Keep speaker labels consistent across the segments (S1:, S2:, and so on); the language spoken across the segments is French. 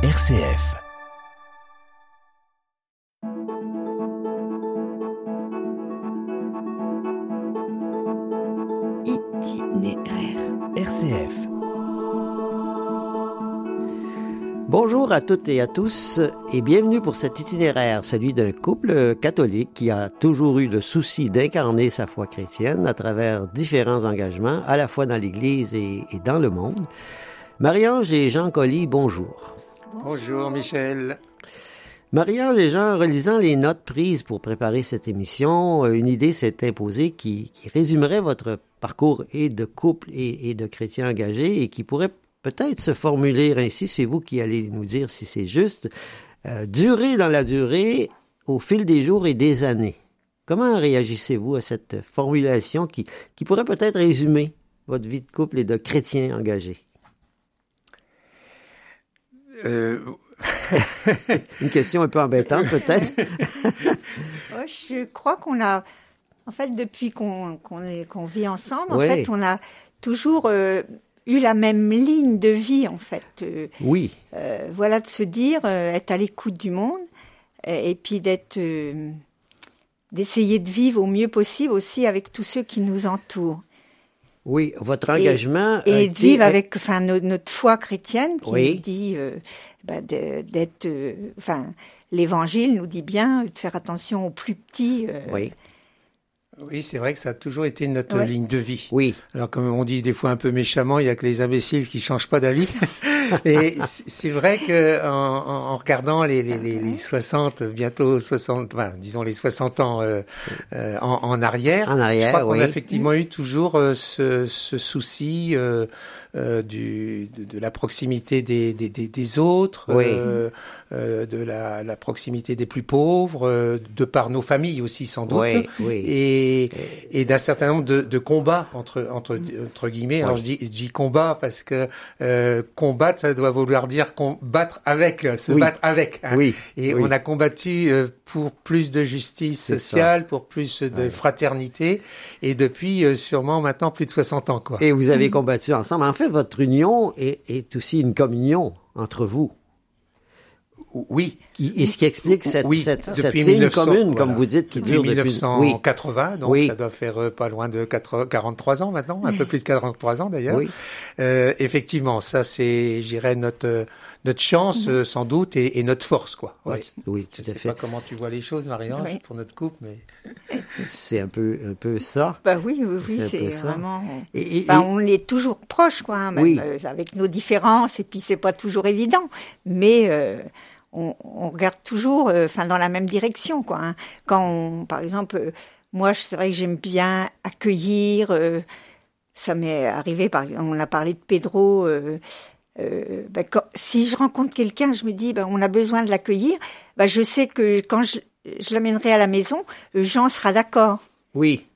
S1: RCF.
S2: Itinéraire.
S1: RCF. Bonjour à toutes et à tous et bienvenue pour cet itinéraire, celui d'un couple catholique qui a toujours eu le souci d'incarner sa foi chrétienne à travers différents engagements, à la fois dans l'Église et, et dans le monde. Marie-Ange et Jean Colly, bonjour.
S3: Bonjour Michel.
S1: Marie-Ange et Jean, relisant les notes prises pour préparer cette émission, euh, une idée s'est imposée qui, qui résumerait votre parcours et de couple et, et de chrétien engagé et qui pourrait peut-être se formuler ainsi, c'est vous qui allez nous dire si c'est juste, euh, durer dans la durée au fil des jours et des années. Comment réagissez-vous à cette formulation qui, qui pourrait peut-être résumer votre vie de couple et de chrétien engagé?
S3: Euh,
S1: Une question un peu embêtante peut-être.
S2: Ouais, je crois qu'on a, en fait, depuis qu'on vit ensemble, en fait, on a toujours euh, eu la même ligne de vie, en fait. Euh,
S1: Oui,
S2: voilà, de se dire, être à l'écoute du monde, et, puis d'être, d'essayer de vivre au mieux possible aussi avec tous ceux qui nous entourent.
S1: Oui, votre engagement
S2: et de
S1: été-
S2: vivre avec enfin no- notre foi chrétienne qui
S1: Oui.
S2: nous dit euh, bah, d'être euh, enfin l'évangile nous dit bien de faire attention aux plus petits euh,
S1: Oui,
S3: oui, c'est vrai que ça a toujours été notre
S2: Ouais.
S3: ligne de vie.
S1: oui,
S3: Alors comme on dit des fois un peu méchamment, il y a que les imbéciles qui changent pas d'avis. Et c'est vrai que en, en- regardant les, les, les, les 60, bientôt 60, enfin, disons les 60 ans euh, euh, en, en arrière,
S1: En arrière,
S3: je crois qu'on
S1: oui.
S3: a effectivement eu toujours euh, ce, ce souci euh, du, de, de la proximité des, des, des, des autres,
S1: Oui.
S3: euh, euh, de la, la proximité des plus pauvres, euh, de par nos familles aussi sans doute
S1: oui, oui.
S3: et, et d'un certain nombre de, de combats entre entre entre guillemets. Alors je dis, je dis combat parce que euh, combattre ça doit vouloir dire combattre avec, se battre avec. hein.
S1: Oui,
S3: Et on a combattu euh, pour plus de justice sociale, pour plus de
S1: Ouais.
S3: fraternité, et depuis euh, sûrement maintenant plus de 60 ans quoi.
S1: Et vous avez combattu ensemble. En fait, votre union est, est aussi une communion entre vous.
S3: Oui.
S1: Et ce qui explique cette,
S3: oui,
S1: cette,
S3: depuis
S1: cette ligne
S3: 1900,
S1: commune, comme vous dites, qui
S3: Depuis
S1: dure depuis... Oui,
S3: 1980, donc
S1: Oui.
S3: ça doit faire euh, pas loin de 4 43 ans maintenant, un peu plus de 43 ans d'ailleurs.
S1: oui,
S3: Euh, effectivement, ça c'est, je dirais, notre notre chance euh, sans doute et, et notre force, quoi.
S1: Ouais, oui,
S3: Je
S1: tout à
S3: sais
S1: fait.
S3: pas comment tu vois les choses, Marie-Ange,
S2: Oui.
S3: pour notre couple, mais
S1: C'est un peu, un peu ça.
S2: bah oui oui, oui
S1: C'est
S2: vraiment
S1: Et, et-
S2: bah,
S1: et-
S2: on est toujours proches quoi hein, même,
S1: Oui.
S2: euh, avec nos différences et puis c'est pas toujours évident mais euh, on, on regarde toujours euh, enfin dans la même direction quoi hein. quand on, par exemple euh, moi c'est vrai que j'aime bien accueillir euh, ça m'est arrivé par exemple on a parlé de Pedro euh, ben, quand- si je rencontre quelqu'un, je me dis, ben, on a besoin de l'accueillir. Ben, je sais que quand je, je l'amènerai à la maison, euh, Jean sera d'accord.
S1: oui,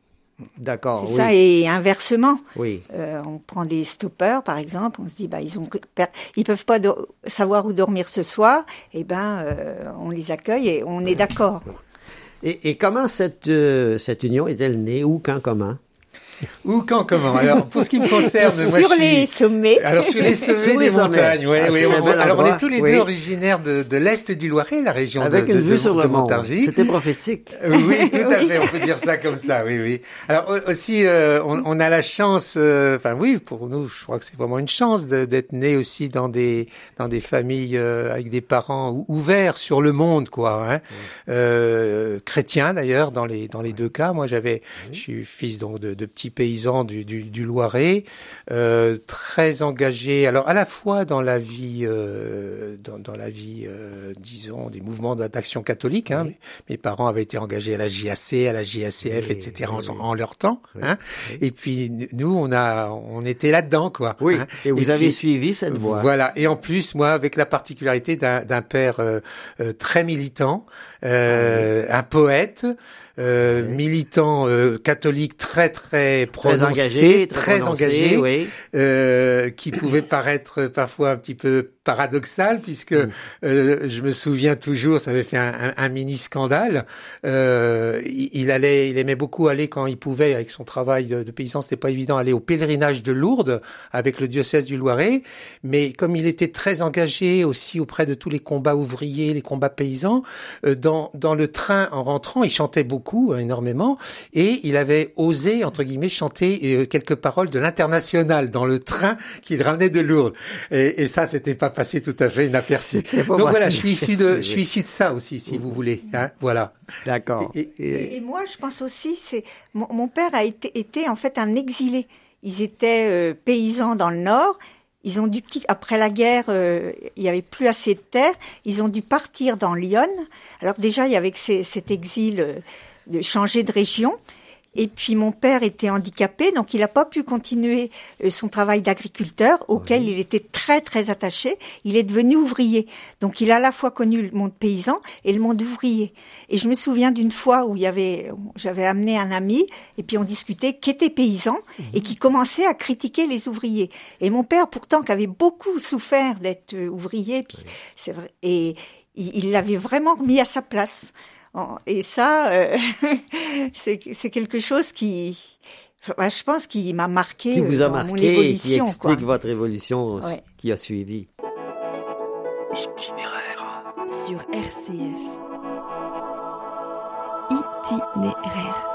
S1: d'accord,
S2: C'est
S1: oui,
S2: ça. Et inversement,
S1: oui,
S2: euh, on prend des stoppeurs, par exemple. On se dit, bah, ils ont, ils peuvent pas savoir où dormir ce soir. Et ben, euh, on les accueille et on est d'accord.
S1: Et, et comment cette, cette union est-elle née? Où, quand, comment?
S3: où, quand, comment? Alors, pour ce qui me concerne, moi,
S2: Sur
S3: je suis-
S2: les sommets.
S3: Alors sur les sommets
S1: Sur
S3: des
S1: les
S3: montagnes, ouais,
S1: Ah,
S3: on- alors on est tous les
S1: oui.
S3: deux originaires de, de l'est du Loiret, la région
S1: Avec
S3: de,
S1: une
S3: de-
S1: vue
S3: de-
S1: sur
S3: de
S1: le monde.
S3: Montargis.
S1: C'était prophétique.
S3: Euh, Oui, tout à fait, on peut dire ça comme ça, oui, oui. Alors au- aussi, euh, on, on a la chance, euh, enfin oui, pour nous, je crois que c'est vraiment une chance d'être né aussi dans des dans des familles euh, avec des parents ou- ouverts sur le monde, quoi. Hein. Euh, chrétiens d'ailleurs dans les dans les deux cas. Moi, j'avais, je suis fils donc de, de petits paysans du, du, du Loiret, euh, très engagé. Alors à la fois dans la vie, euh, dans, dans la vie, euh, disons, des mouvements d'action catholique. Hein. Mes parents avaient été engagés à la JAC, à la JACF,
S1: Oui,
S3: etc.
S1: oui,
S3: en, leur temps. Hein. Et puis nous, on a, on était là-dedans, quoi.
S1: Oui,
S3: hein.
S1: et vous avez
S3: puis,
S1: suivi cette voie.
S3: Voilà. Et en plus, moi, avec la particularité d'un père euh, euh, très militant, euh, un poète, euh, militant euh, catholique très très prononcé,
S1: très engagé,
S3: très,
S1: prononcé,
S3: engagé,
S1: oui.
S3: euh, qui pouvait paraître parfois un petit peu paradoxal puisque
S1: Mm.
S3: euh, je me souviens toujours, ça avait fait un, un- un mini scandale. Euh, il, il allait, il aimait beaucoup aller quand il pouvait avec son travail de, de paysan, c'était pas évident aller au pèlerinage de Lourdes avec le diocèse du Loiret, mais comme il était très engagé aussi auprès de tous les combats ouvriers, les combats paysans, euh, dans dans le train en rentrant, il chantait beaucoup, euh, énormément, et il avait osé entre guillemets chanter euh, quelques paroles de l'international dans le train qu'il ramenait de Lourdes. Et, et ça, c'était pas passé tout à fait inaperçu. Donc voilà, je suis issu de, je suis issu de ça aussi, si vous voulez. Hein, voilà.
S1: D'accord.
S3: Et-
S1: Et-
S2: Et moi, je pense aussi, c'est mon, mon père a été, été en fait un exilé. Ils étaient euh, paysans dans le Nord. Ils ont dû après la guerre. euh, il y avait plus assez de terre. Ils ont dû partir dans Lyon. Alors déjà, il y avait cet exil euh, de changer de région. Et puis mon père était handicapé, donc il n'a pas pu continuer euh, son travail d'agriculteur auquel il était très très attaché. Il est devenu ouvrier, donc il a à la fois connu le monde paysan et le monde ouvrier. Et je me souviens d'une fois où il y avait, j'avais amené un ami et puis on discutait qui était paysan et qui commençait à critiquer les ouvriers. Et mon père, pourtant, qui avait beaucoup souffert d'être euh, ouvrier, puis c'est vrai, et il il l'avait vraiment mis à sa place. Et ça, euh, c'est quelque chose qui, enfin, je pense, qui m'a marqué,
S1: qui
S2: euh,
S1: vous a
S2: dans mon
S1: marqué et qui explique
S2: quoi.
S1: votre évolution
S2: Ouais.
S1: qui a suivi.
S4: Itinéraire sur RCF. Itinéraire.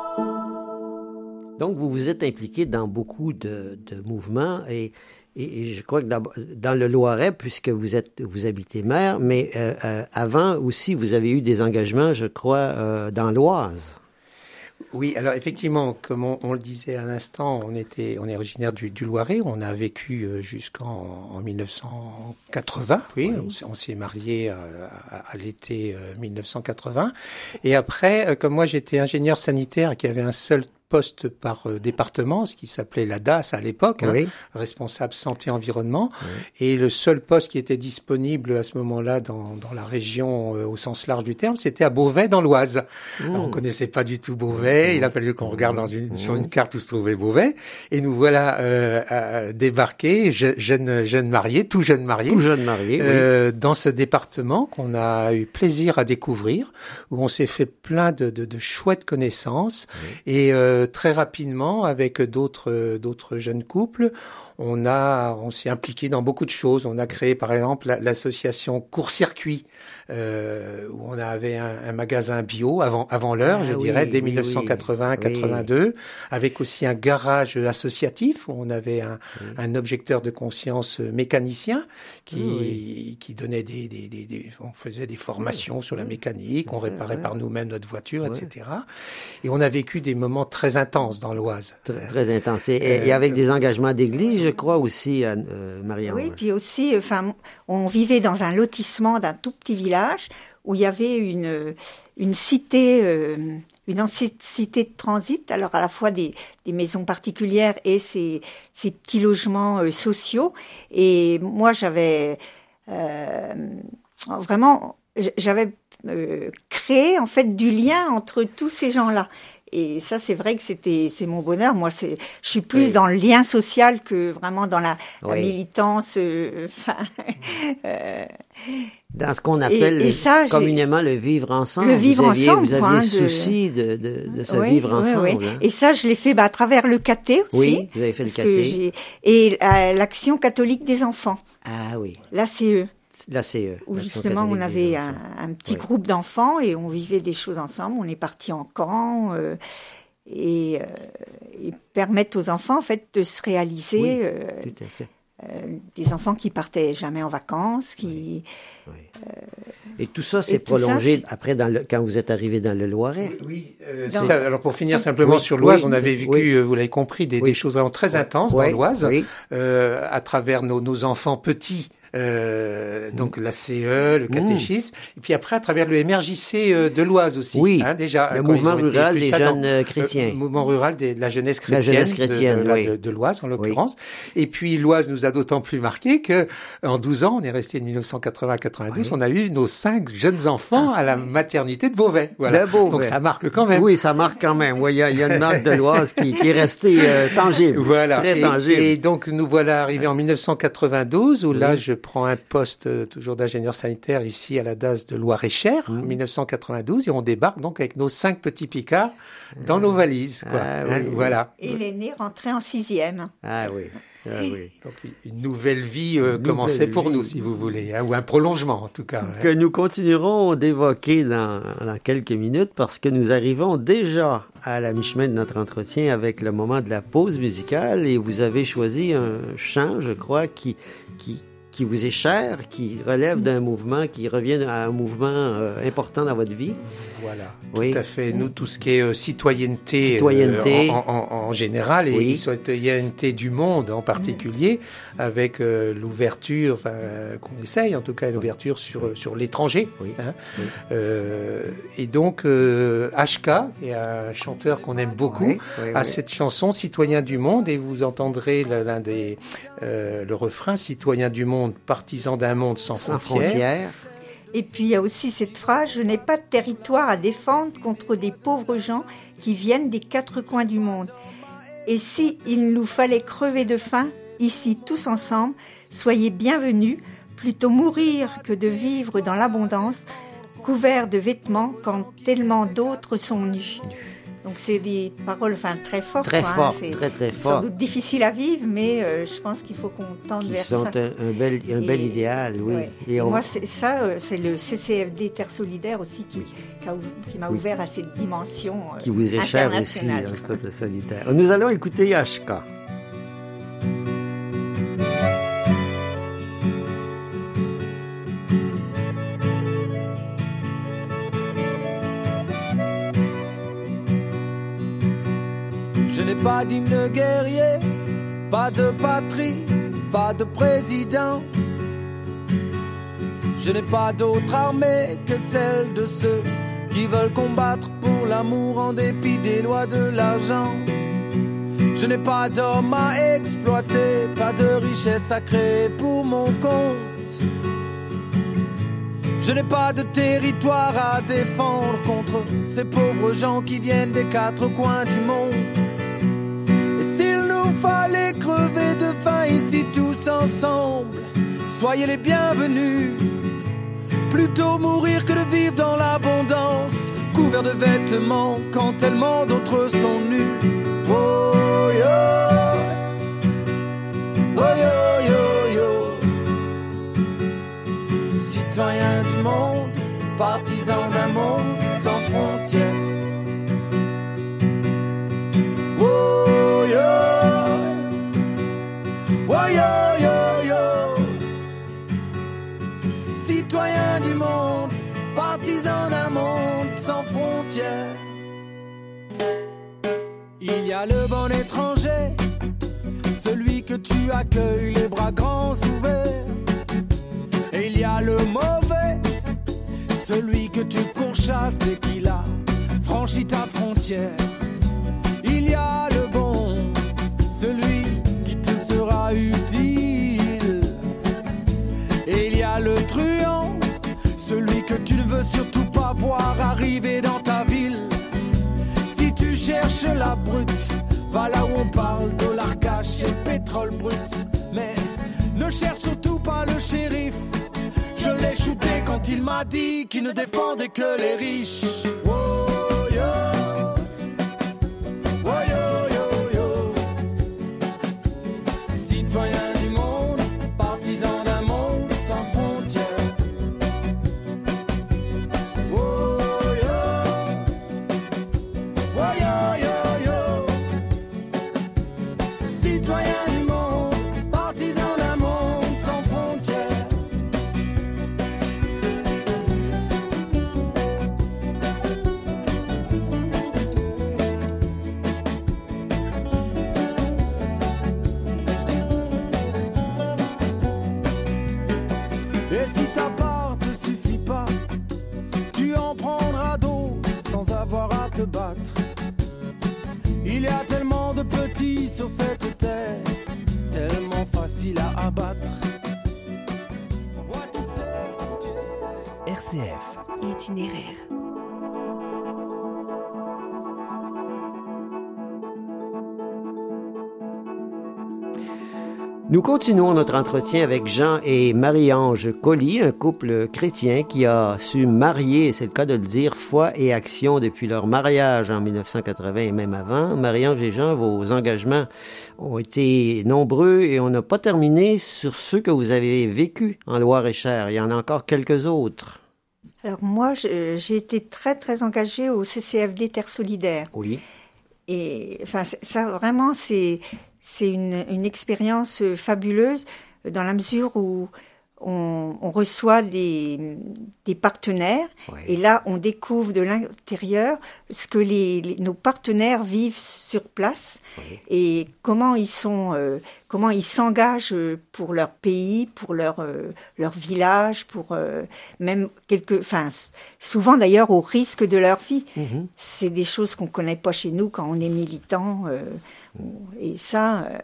S1: Donc, vous vous êtes impliqué dans beaucoup de, de mouvements et, et, et je crois que dans le Loiret, puisque vous êtes vous habitez maire, mais euh, euh, avant aussi, vous avez eu des engagements, je crois, euh, dans l'Oise.
S3: Oui, alors effectivement, comme on, on le disait à l'instant, on était, on est originaire du, du Loiret. On a vécu jusqu'en en 1980. Oui, on s'est- on s'est marié à, à- à l'été euh, 1980. Et après, comme moi, j'étais ingénieur sanitaire qui avait un seul poste par euh, département, ce qui s'appelait la DAS à l'époque, hein,
S1: Oui.
S3: responsable santé environnement, et le seul poste qui était disponible à ce moment-là dans, dans la région euh, au sens large du terme, c'était à Beauvais dans l'Oise. On connaissait pas du tout Beauvais, il a fallu qu'on regarde dans une, sur une carte où se trouvait Beauvais, et nous voilà euh, à débarquer, je- jeune jeune marié, tout jeune marié,
S1: Tout jeune marié, oui.
S3: euh, dans ce département qu'on a eu plaisir à découvrir, où on s'est fait plein de, de, de chouettes connaissances. Et euh, très rapidement avec d'autres euh, d'autres jeunes couples, on a on s'est impliqué dans beaucoup de choses. On a créé par exemple la- l'association Court Circuit euh, où on avait un, un magasin bio avant avant l'heure,
S1: Ah
S3: je
S1: oui,
S3: dirais dès
S1: oui, oui.
S3: 1980-82, avec aussi un garage associatif où on avait un, un objecteur de conscience mécanicien qui qui donnait des, des, des, des- on faisait des formations sur la mécanique, on réparait par nous-mêmes notre voiture, etc. Et on a vécu des moments très intenses dans l'Oise.
S1: Très, très intense. Et, et avec des engagements d'église, je crois aussi, euh, Marianne.
S2: Oui, puis aussi, enfin, on vivait dans un lotissement d'un tout petit village où il y avait une une cité, euh, une ancienne cité de transit. Alors à la fois des, maisons particulières et ces ces petits logements euh, sociaux. Et moi, j'avais euh, vraiment, j'avais créé en fait du lien entre tous ces gens-là. Et ça, c'est vrai que c'était, c'est mon bonheur. Moi, c'est, je suis plus
S1: Oui.
S2: dans le lien social que vraiment dans la, la militance. euh, enfin,
S1: Dans ce qu'on appelle
S2: et ça,
S1: communément le vivre ensemble.
S2: Le vivre
S1: vous aviez,
S2: ensemble,
S1: Vous aviez
S2: quoi, hein, de-
S1: souci de, de, de ce
S2: oui,
S1: vivre ensemble.
S2: oui.
S1: hein.
S2: Et ça, je l'ai fait bah, à travers le caté aussi.
S1: Oui, vous avez fait le caté.
S2: Et euh, l'action catholique des enfants,
S1: Ah oui,
S2: l'ACE.
S1: La CE.
S2: où justement on avait un, petit
S1: Oui.
S2: groupe d'enfants et on vivait des choses ensemble. On est parti en camp euh, et, euh, et permettre aux enfants en fait de se réaliser.
S1: Oui.
S2: euh,
S1: Tout à fait.
S2: euh, des enfants qui partaient jamais en vacances, qui
S1: Et tout ça s'est
S2: ça,
S1: prolongé après dans le, quand vous êtes arrivé dans le Loiret.
S3: Oui, euh,
S2: Dans-
S3: c'est ça. Alors pour finir simplement
S1: Oui,
S3: sur l'Oise,
S1: oui,
S3: on avait vécu,
S1: oui.
S3: euh, vous l'avez compris, des,
S1: Oui.
S3: des choses vraiment très intenses dans l'Oise,
S1: oui.
S3: euh, à travers nos, nos enfants petits. Euh, donc la CE, le catéchisme, et puis après à travers le MRJC euh, de l'Oise aussi.
S1: Oui,
S3: hein, déjà
S1: le
S3: ils
S1: mouvement rural des
S3: dans-
S1: jeunes euh, chrétiens.
S3: le mouvement rural des- de la jeunesse
S1: La
S3: chrétienne,
S1: jeunesse
S3: de-
S1: chrétienne,
S3: de, la-
S1: oui.
S3: de, de l'Oise en l'occurrence. Et puis l'Oise nous a d'autant plus marqué que en 12 ans, on est resté de 1980 à 92, on a eu nos cinq jeunes enfants à la maternité de Beauvais. Voilà.
S1: De Beauvais.
S3: Donc ça marque quand même.
S1: Oui, ça marque quand même. Oui, il y a, il y a une marque de l'Oise qui, qui est restée euh, tangible.
S3: Voilà.
S1: Très
S3: et,
S1: tangible.
S3: et donc nous voilà arrivés en 1992 où là je prends un poste euh, toujours d'ingénieur sanitaire ici à la DAS de Loire-et-Cher en 1992 et on débarque donc avec nos cinq petits picards dans nos valises. Quoi.
S1: Ah
S3: Hein,
S1: oui.
S3: Voilà.
S2: Et l'aîné rentrait en sixième.
S1: Ah oui. Ah oui.
S3: Donc une nouvelle vie euh, commençait pour
S1: vie.
S3: nous, si vous voulez, hein, ou un prolongement en tout cas. hein.
S1: que nous continuerons d'évoquer dans, dans quelques minutes parce que nous arrivons déjà à la mi-chemin de notre entretien avec le moment de la pause musicale et vous avez choisi un chant, je crois, qui, qui, qui vous est cher, qui relève d'un mouvement, qui revient à un mouvement euh, important dans votre vie.
S3: Voilà,
S1: Oui.
S3: tout à fait. Nous, tout ce qui est euh, citoyenneté, euh,
S1: Citoyenneté.
S3: en, en- en général et
S1: Oui.
S3: citoyenneté du monde en particulier, avec l'ouverture, enfin qu'on essaye en tout cas, l'ouverture sur sur l'étranger. Hein. Et donc HK, qui est un chanteur qu'on aime beaucoup, a cette chanson Citoyen du monde et vous entendrez l'un des le refrain Citoyen du monde, partisan d'un monde sans,
S1: Sans
S3: frontières.
S1: frontières.
S2: Et puis il y a aussi cette phrase Je n'ai pas de territoire à défendre contre des pauvres gens qui viennent des quatre coins du monde. Et si il nous fallait crever de faim, ici tous ensemble, soyez bienvenus, plutôt mourir que de vivre dans l'abondance, couverts de vêtements quand tellement d'autres sont nus. Donc c'est des paroles enfin, très fortes.
S1: Très
S2: quoi, hein.
S1: fort,
S2: C'est
S1: très très
S2: sans
S1: fort.
S2: doute difficile à vivre, mais euh, je pense qu'il faut qu'on tende
S1: Qui
S2: vers
S1: sont
S2: ça.
S1: un, un bel, un bel idéal, oui.
S2: Ouais.
S1: Et
S2: Et
S1: on-
S2: Moi, ça, euh, c'est le CCFD Terre Solidaire aussi qui, m'a
S1: Oui.
S2: ouvert à cette dimension euh,
S1: qui vous est cher aussi, le peuple solitaire. Nous allons écouter HK.
S5: Pas d'hymne guerrier, pas de patrie, pas de président. Je n'ai pas d'autre armée que celle de ceux qui veulent combattre pour l'amour en dépit des lois de l'argent. Je n'ai pas d'homme à exploiter, pas de richesse à créer pour mon compte. Je n'ai pas de territoire à défendre contre ces pauvres gens qui viennent des quatre coins du monde. Fallait crever de faim ici tous ensemble, soyez les bienvenus. Plutôt mourir que de vivre dans l'abondance, couvert de vêtements quand tellement d'autres sont nus. Oh yo, oh yo yo yo. Citoyens du monde, partisans d'un monde sans frontières. Oh yo yo yo. Du monde, partisans d'un monde sans frontières. Il y a le bon étranger, celui que tu accueilles les bras grands ouverts. Et il y a le mauvais, celui que tu pourchasses dès qu'il a franchi ta frontière. La brute, va là où on parle dollar cash et pétrole brut. Mais ne cherche surtout pas le shérif. Je l'ai shooté quand il m'a dit qu'il ne défendait que les riches. Oh.
S1: Nous continuons notre entretien avec Jean et Marie-Ange Colly, un couple chrétien qui a su marier, c'est le cas de le dire, foi et action depuis leur mariage en 1980 et même avant. Marie-Ange et Jean, vos engagements ont été nombreux et on n'a pas terminé sur ceux que vous avez vécus en Loire-et-Cher. Il y en a encore quelques autres.
S2: Alors moi, j'ai été très très engagée au CCFD Terre Solidaire.
S1: Oui.
S2: Et enfin, ça vraiment, c'est c'est une, une expérience euh, fabuleuse euh, dans la mesure où on, on reçoit des, des partenaires
S1: Ouais.
S2: et là, on découvre de l'intérieur ce que les, les- nos partenaires vivent sur place et comment ils sont, euh, comment ils s'engagent euh, pour leur pays, pour leur euh, leur village, pour euh, même quelques, enfin souvent d'ailleurs au risque de leur vie.
S1: Mhm.
S2: C'est des choses qu'on connaît pas chez nous quand on est militant. euh, et ça, euh,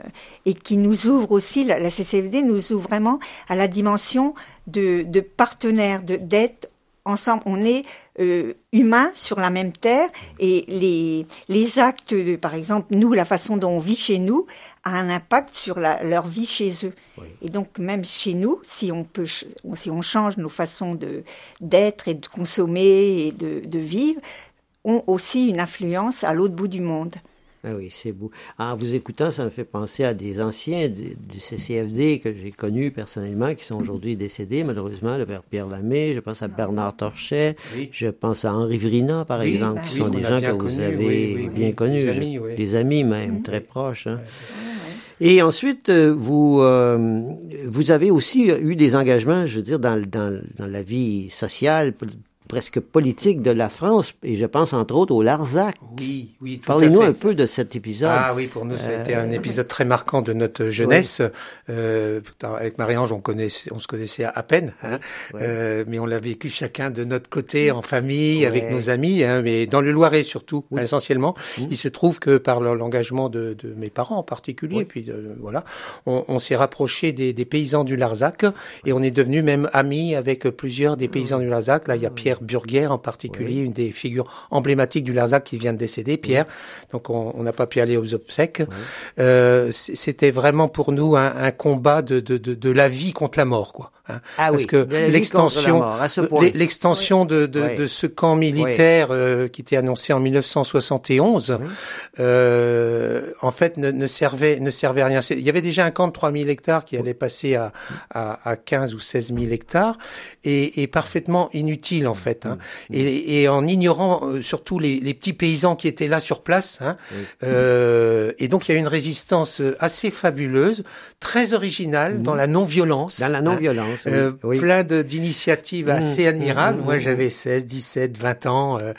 S2: et qui nous ouvre aussi, la, la CCFD nous ouvre vraiment à la dimension de, de partenaires, de d'être ensemble. On est euh, humains sur la même terre et les, les actes, de, par exemple, nous, la façon dont on vit chez nous, a un impact sur la, leur vie chez eux.
S1: Oui.
S2: Et donc, même chez nous, si on peut, si on change nos façons de d'être et de consommer et de, de vivre, ont aussi une influence à l'autre bout du monde.
S1: Ah oui, c'est beau. En vous écoutant, ça me fait penser à des anciens du, CCFD que j'ai connus personnellement, qui sont aujourd'hui décédés, malheureusement, le père Pierre Lamé, je pense à Bernard Torchet,
S3: Oui.
S1: je pense à Henri Vrina, par
S3: Oui,
S1: exemple, qui
S2: oui,
S1: sont des gens que vous avez
S3: oui, oui,
S1: bien
S3: oui.
S1: connus,
S3: Des
S1: je-
S3: amis, oui.
S1: des amis même, très proches. hein. Et ensuite, euh, vous, euh, vous avez aussi eu des engagements, je veux dire, dans, dans, la vie sociale, presque politique de la France, et je pense entre autres au Larzac.
S3: Oui, oui, tout
S1: Parlez-nous un peu de cet épisode.
S3: Ah oui, pour nous, ça a été
S1: Euh,
S3: un épisode très marquant de notre jeunesse. Euh, avec Marie-Ange, on, connaissait, on se connaissait à, peine, hein. Euh, mais on l'a vécu chacun de notre côté, en famille, avec nos amis, hein, mais dans le Loiret surtout, essentiellement.
S1: Mmh.
S3: Il se trouve que par le- l'engagement de, de mes parents en particulier, puis de- voilà, on, on s'est rapproché des, des paysans du Larzac et on est devenu même amis avec plusieurs des paysans du Larzac. Là, il y a Pierre Burguer en particulier.
S1: Oui.
S3: une des figures emblématiques du Larzac qui vient de décéder, Pierre. Donc on n'a pas pu aller aux obsèques. Euh, C'était vraiment pour nous un, un combat de, de, de, de la vie contre la mort, quoi. Hein.
S1: Ah
S3: Parce
S1: oui,
S3: que l'extension, l'extension de, de,
S1: Oui.
S3: de ce camp militaire euh, qui était annoncé en 1971,
S1: Oui.
S3: euh, en fait, ne, ne servait ne servait à rien. Il y avait déjà un camp de 3000 hectares qui allait passer à, à, à 15 ou 16 000 hectares et, et parfaitement inutile en fait. Hein. Et, et en ignorant euh, surtout les, les petits paysans qui étaient là sur place. Hein. Euh, et donc il y a une résistance euh, assez fabuleuse, très originale dans la non-violence.
S1: Dans la
S3: hein.
S1: Oui.
S3: Euh,
S1: oui.
S3: plein d'initiatives assez
S1: Mmh,
S3: admirables.
S1: mmh,
S3: Moi,
S1: mmh.
S3: j'avais 16, 17, 20 ans. euh,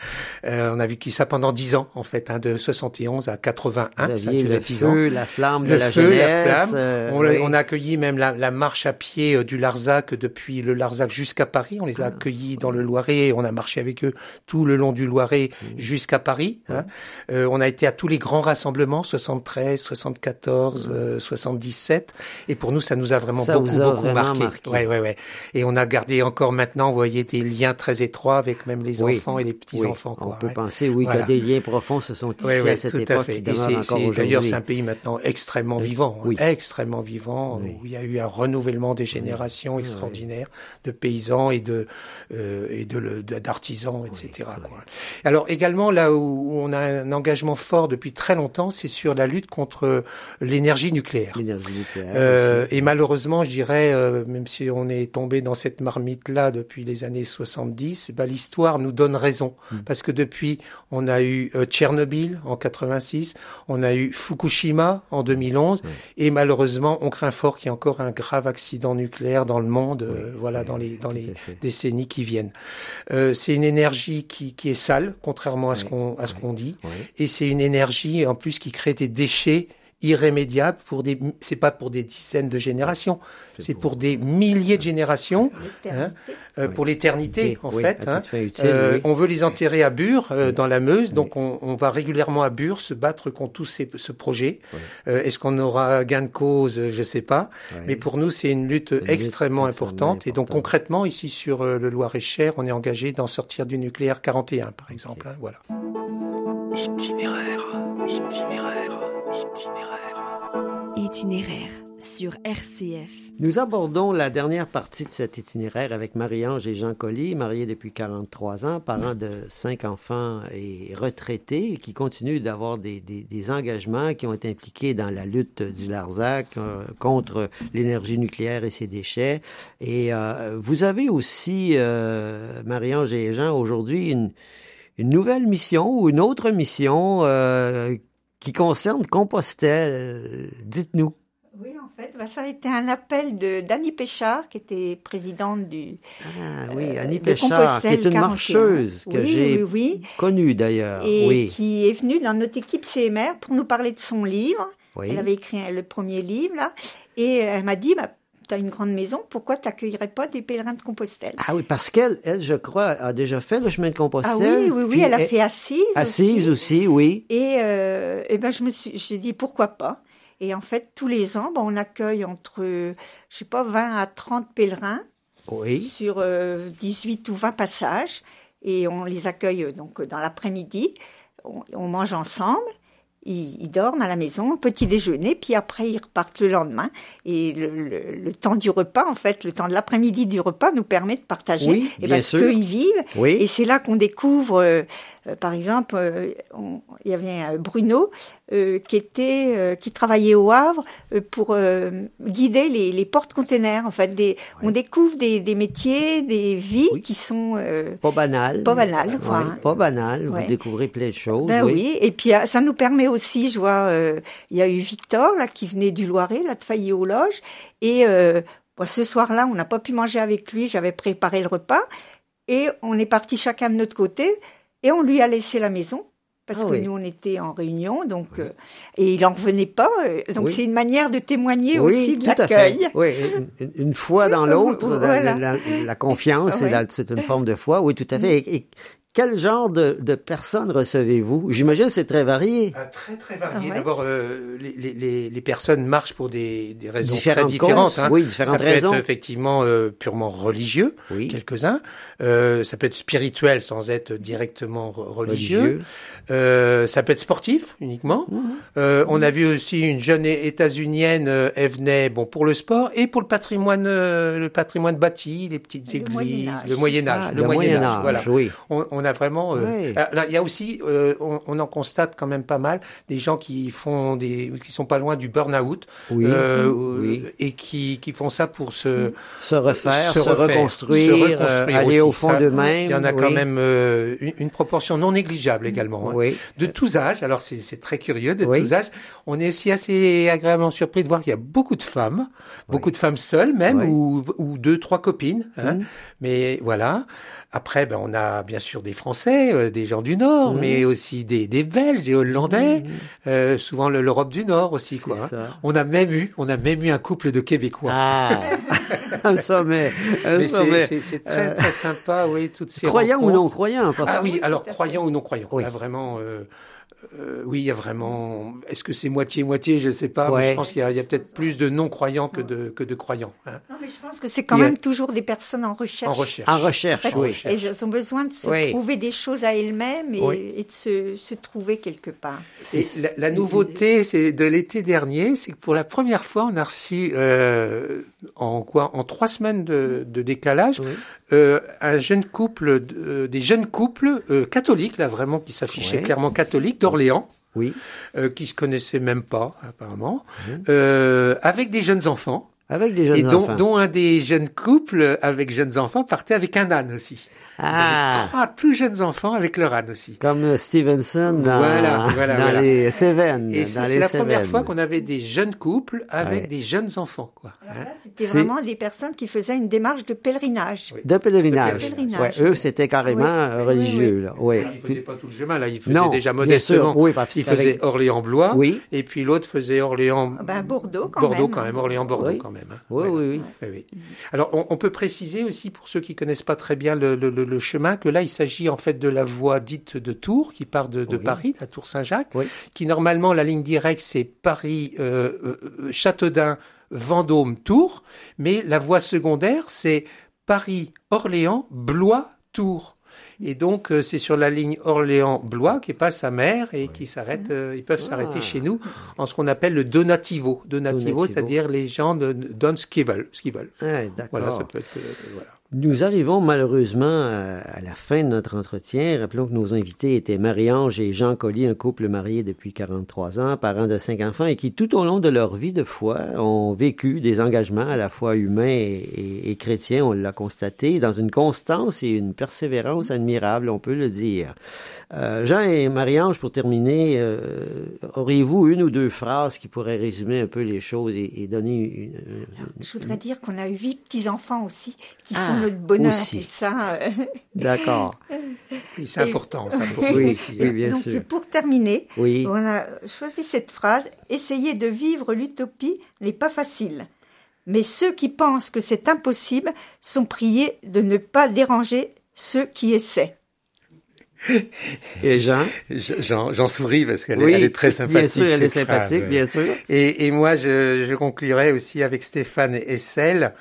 S3: euh, on a vécu ça pendant 10 ans, en fait, hein, de 71 à 81.
S1: Vous
S3: ça
S1: aviez
S3: duré
S1: le
S3: 10 ans.
S1: feu, la flamme de
S3: Le
S1: la
S3: feu,
S1: jeunesse.
S3: la flamme.
S1: euh,
S3: on,
S1: oui.
S3: on a accueilli même la, la marche à pied euh, du Larzac depuis le Larzac jusqu'à Paris. On les a accueillis dans le Loiret. On a marché avec eux tout le long du Loiret jusqu'à Paris. hein. Euh, on a été à tous les grands rassemblements, 73, 74, euh, 77. Et pour nous, ça nous a vraiment
S1: Ça
S3: beaucoup,
S1: a
S3: beaucoup
S1: vraiment
S3: marqué.
S1: marqué.
S3: Ouais, ouais, ouais. Et on a gardé encore maintenant, vous voyez, des liens très étroits avec même les
S1: Oui.
S3: enfants et les
S1: Oui,
S3: petits-enfants.
S1: On
S3: quoi,
S1: peut
S3: ouais.
S1: penser, oui,
S3: Voilà.
S1: que des liens profonds se sont tissés
S3: Ouais,
S1: à cette
S3: tout à
S1: époque.
S3: D'ailleurs, c'est un pays maintenant extrêmement vivant, hein,
S1: Oui.
S3: extrêmement vivant,
S1: Oui.
S3: où il y a eu un renouvellement des générations extraordinaire de paysans et de euh, et de d'artisans, etc. quoi. Alors également là où on a un engagement fort depuis très longtemps, c'est sur la lutte contre l'énergie nucléaire.
S1: Nucléaire
S3: Euh, et malheureusement, je dirais, euh, même si on est tombé dans cette marmite-là depuis les années 70, bah, l'histoire nous donne raison.
S1: Mm.
S3: Parce que depuis, on a eu euh, Tchernobyl en 86, on a eu Fukushima en 2011, et malheureusement, on craint fort qu'il y ait encore un grave accident nucléaire dans le monde, euh, voilà, dans les, dans les décennies qui viennent. Euh, c'est une énergie qui, qui est sale, contrairement à ce
S1: Oui,
S3: qu'on à ce qu'on dit, et c'est une énergie en plus qui crée des déchets irrémédiable pour des, c'est pas pour des dizaines de générations, c'est pour des milliers de générations, hein, euh, pour l'éternité en
S1: Oui,
S3: fait. hein.
S1: utile,
S3: Euh,
S1: oui.
S3: On veut les enterrer à Bure, euh, dans la Meuse, donc on, on va régulièrement à Bure se battre contre tous ces, ce projet. Euh, Est-ce qu'on aura gain de cause? Je sais pas, mais pour nous c'est une lutte extrêmement importante. Et donc concrètement ici sur euh, le Loir-et-Cher, on est engagé d'en sortir du nucléaire 41 par exemple. hein, voilà.
S6: Itinéraire, itinéraire, itinéraire.
S4: Itinéraire sur RCF.
S1: Nous abordons la dernière partie de cet itinéraire avec Marie-Ange et Jean Colly, mariés depuis 43 ans, parents de cinq enfants et retraités, qui continuent d'avoir des, des- des engagements qui ont été impliqués dans la lutte du Larzac euh, contre l'énergie nucléaire et ses déchets. Et euh, vous avez aussi, euh, Marie-Ange et Jean, aujourd'hui une, une nouvelle mission ou une autre mission euh, qui concerne Compostelle. Dites-nous.
S2: Oui, en fait, bah, ça a été un appel de d'Annie Péchard, qui était présidente du
S1: Ah oui, Annie
S2: Euh, de
S1: Péchard, qui est une
S2: 41.
S1: marcheuse que
S2: Oui,
S1: j'ai
S2: oui, oui.
S1: connue d'ailleurs.
S2: et qui est venue dans notre équipe CMR pour nous parler de son livre. Elle avait écrit le premier livre, là, et elle m'a dit, bah, tu as une grande maison, pourquoi tu n'accueillerais pas des pèlerins de Compostelle?
S1: Ah oui, parce qu'elle, elle, je crois, a déjà fait le chemin de Compostelle.
S2: Ah oui, oui, oui, elle a fait assise.
S1: Assise
S2: aussi.
S1: aussi, oui.
S2: Et, euh, et ben je me suis, j'ai dit pourquoi pas? Et en fait, tous les ans, ben, on accueille entre, je sais pas, 20 à 30 pèlerins
S1: Oui.
S2: sur euh, 18 ou 20 passages. Et on les accueille donc dans l'après-midi. On, on mange ensemble. Ils, ils dorment à la maison, petit déjeuner, puis après ils repartent le lendemain. Et le, le- le temps du repas, en fait, le temps de l'après-midi du repas nous permet de partager.
S1: Oui,
S2: et
S1: bien
S2: parce
S1: sûr.
S2: qu'ils vivent.
S1: Oui.
S2: Et c'est là qu'on découvre, euh, par exemple, euh, on- il y avait un Bruno euh, qui était, euh, qui travaillait au Havre euh, pour euh, guider les, les portes-containers. En fait, des, on découvre des, des métiers, des vies
S1: Oui.
S2: qui sont euh,
S1: Pas banal.
S2: Pas banal, quoi, hein.
S1: pas banal.
S2: Ouais.
S1: Vous découvrez plein de choses.
S2: Ben oui.
S1: oui.
S2: et puis euh, ça nous permet aussi, je vois, euh, il y a eu Victor là qui venait du Loiret, là de failli aux loges, et euh, bon, ce soir-là, on n'a pas pu manger avec lui. J'avais préparé le repas, et on est parti chacun de notre côté, et on lui a laissé la maison. Parce
S1: Ah
S2: que
S1: oui.
S2: nous on était en réunion, donc euh, et il en revenait pas. euh, donc
S1: Oui.
S2: c'est une manière de témoigner aussi de l'accueil.
S1: Oui, une, une foi dans l'autre, la-
S2: Voilà.
S1: la, la confiance, c'est une forme de foi. Oui, tout à fait. Et, et quel genre de, de personnes recevez-vous? J'imagine que c'est très varié.
S3: Ah, très très varié.
S2: Ah ouais.
S3: D'abord, euh, les, les- les, les personnes marchent pour des, des raisons
S1: Différentes
S3: très différentes.
S1: causes,
S3: hein.
S1: oui, différentes
S3: ça peut
S1: raisons.
S3: être effectivement euh, purement religieux,
S1: Oui.
S3: quelques-uns. Euh, ça peut être spirituel sans être directement re- religieux.
S1: Religieux.
S3: Euh, ça peut être sportif uniquement.
S1: Mhm.
S3: Euh, on a vu aussi une jeune états-unienne. euh, elle venait bon pour le sport et pour le patrimoine, euh, le patrimoine bâti, les petites
S2: Le
S3: églises,
S2: Moyen Âge.
S3: le Moyen Âge,
S1: Ah,
S3: le Moyen Âge. Voilà.
S1: oui.
S3: On, on a vraiment. euh,
S1: Ouais.
S3: là, il y a aussi, euh, on, on en constate quand même pas mal des gens qui font des, qui sont pas loin du burn-out,
S1: Oui.
S3: euh,
S1: Oui.
S3: et qui qui font ça pour se
S1: Se refaire, se,
S3: refaire,
S1: reconstruire,
S3: se reconstruire
S1: aller
S3: aussi.
S1: au fond d'eux-mêmes.
S3: Il y en a
S1: oui.
S3: quand même une, une proportion non négligeable également. hein. De tous âges, alors c'est très curieux, de tous âges. On est aussi assez agréablement surpris de voir qu'il y a beaucoup de femmes, beaucoup de femmes seules même, ou, ou deux, trois copines. Hein.
S1: Mhm.
S3: Mais voilà. Après, ben, on a bien sûr des Français, euh, des gens du Nord,
S1: Mhm.
S3: mais aussi des, des Belges et Hollandais, euh, souvent le- l'Europe du Nord aussi. Quoi, hein.
S1: ça.
S3: On a même eu, on a même eu un couple de Québécois.
S1: Ah, un sommet, un sommet.
S3: c'est très très sympa, oui, toutes ces
S1: Croyant ou non croyant, parce
S3: Ah oui, alors croyant ou non croyant.
S1: Oui.
S3: Là vraiment, euh, oui, il y a vraiment. Est-ce que c'est moitié moitié Je sais pas. mais je pense qu'il y a, il y a peut-être plus de non croyants que de que de croyants hein,
S2: Non, mais je pense que c'est quand même toujours des personnes en recherche.
S3: en recherche.
S1: en recherche,
S2: En fait,
S1: oui.
S2: Et elles ont besoin de se
S1: Oui.
S2: trouver des choses à elles-mêmes et,
S1: Oui.
S2: et de se, se trouver quelque part.
S3: Et la, la nouveauté, c'est de l'été dernier, c'est que pour la première fois, on a reçu euh, en quoi, en trois semaines de, de décalage,
S1: Oui.
S3: Euh, un jeune couple, euh, des jeunes couples euh, catholiques, là vraiment qui s'affichaient
S1: Ouais.
S3: clairement catholiques d'Orléans.
S1: Oui.
S3: qui se connaissaient même pas apparemment, avec des jeunes enfants
S1: Avec des jeunes
S3: et dont,
S1: enfants.
S3: dont un des jeunes couples avec jeunes enfants partait avec un âne aussi. Vous avez
S1: ah,
S3: trois tout jeunes enfants avec leur âne aussi.
S1: comme Stevenson dans,
S3: Voilà, voilà,
S1: dans
S3: voilà.
S1: les Seven.
S3: Et c'est la première fois qu'on avait des jeunes couples avec
S1: Ouais.
S3: des jeunes enfants, quoi. Hein?
S2: c'était vraiment des personnes qui faisaient une démarche de pèlerinage.
S3: Oui.
S1: De pèlerinage.
S3: De
S2: pèlerinage.
S1: Ouais, eux, c'était carrément
S2: Oui, oui,
S1: religieux. Là. Ouais.
S3: Là, il faisait pas tout le chemin, là, il faisait
S1: Non,
S3: déjà
S1: bien
S3: modestement.
S1: sûr, oui, parce
S3: il
S1: qu'avec-
S3: faisait Orléans-Blois,
S1: Oui.
S3: et puis l'autre faisait Orléans,
S2: Ah Ben, Bordeaux, quand
S3: Bordeaux
S2: même.
S3: quand même, Orléans-Bordeaux
S1: Oui.
S3: quand même. hein.
S1: Oui, oui, oui.
S3: Oui, oui. Alors, on, on peut préciser aussi pour ceux qui connaissent pas très bien le, le- le- le chemin que là, il s'agit en fait de la voie dite de Tours qui part de, de
S1: Oui.
S3: Paris, la Tour Saint-Jacques,
S1: Oui.
S3: qui normalement la ligne directe c'est Paris, euh, euh, euh, Vendôme, Tours, mais la voie secondaire c'est Paris, Orléans, Blois, Tours. Et donc euh, c'est sur la ligne Orléans-Blois qui passe à mer et qui s'arrête. euh, ils peuvent s'arrêter
S1: Ah.
S3: chez nous en ce qu'on appelle le donativo. Donativo,
S1: Donativo.
S3: c'est-à-dire les gens ne- ne donnent ce qu'ils veulent, ce qu'ils veulent. Voilà, ça peut être. euh, voilà.
S1: Nous arrivons malheureusement à, à la fin de notre entretien. Rappelons que nos invités étaient Marie-Ange et Jean Collier, un couple marié depuis 43 ans, parents de cinq enfants et qui, tout au long de leur vie de foi, ont vécu des engagements à la fois humains et, chrétiens, on l'a constaté, dans une constance et une persévérance admirable, on peut le dire. Euh, Jean et Marie-Ange, pour terminer, euh, auriez-vous une ou deux phrases qui pourraient résumer un peu les choses et, et donner une,
S2: Je voudrais dire qu'on a huit petits-enfants aussi qui
S1: Ah,
S2: font notre bonheur.
S1: aussi.
S2: Et ça,
S1: D'accord.
S3: Et c'est important, ça, pour
S1: Oui,
S3: aussi.
S1: oui,
S3: hein.
S1: bien
S2: Donc,
S1: sûr.
S2: pour terminer,
S1: Oui.
S2: on a choisi cette phrase Essayer de vivre l'utopie n'est pas facile. Mais ceux qui pensent que c'est impossible sont priés de ne pas déranger ceux qui essaient.
S1: Et Jean?
S3: Je- J'en souris parce qu'elle est-
S1: Oui,
S3: elle est très sympathique.
S1: Bien sûr, elle est sympathique, bien sûr.
S3: Et, et moi, je, je conclurai aussi avec Stéphane Essel.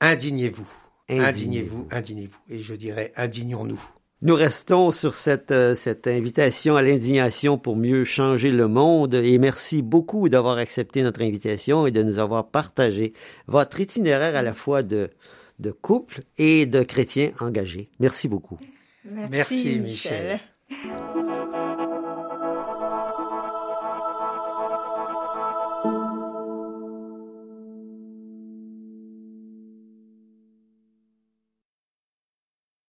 S1: Indignez-vous.
S3: Indignez-vous, indignez-vous. Et je dirais, indignons-nous.
S1: Nous restons sur cette, euh, cette invitation à l'indignation pour mieux changer le monde et merci beaucoup d'avoir accepté notre invitation et de nous avoir partagé votre itinéraire à la fois de, de couple et de chrétien engagé. Merci beaucoup.
S2: Merci,
S3: Merci,
S2: Michel.
S3: Michel.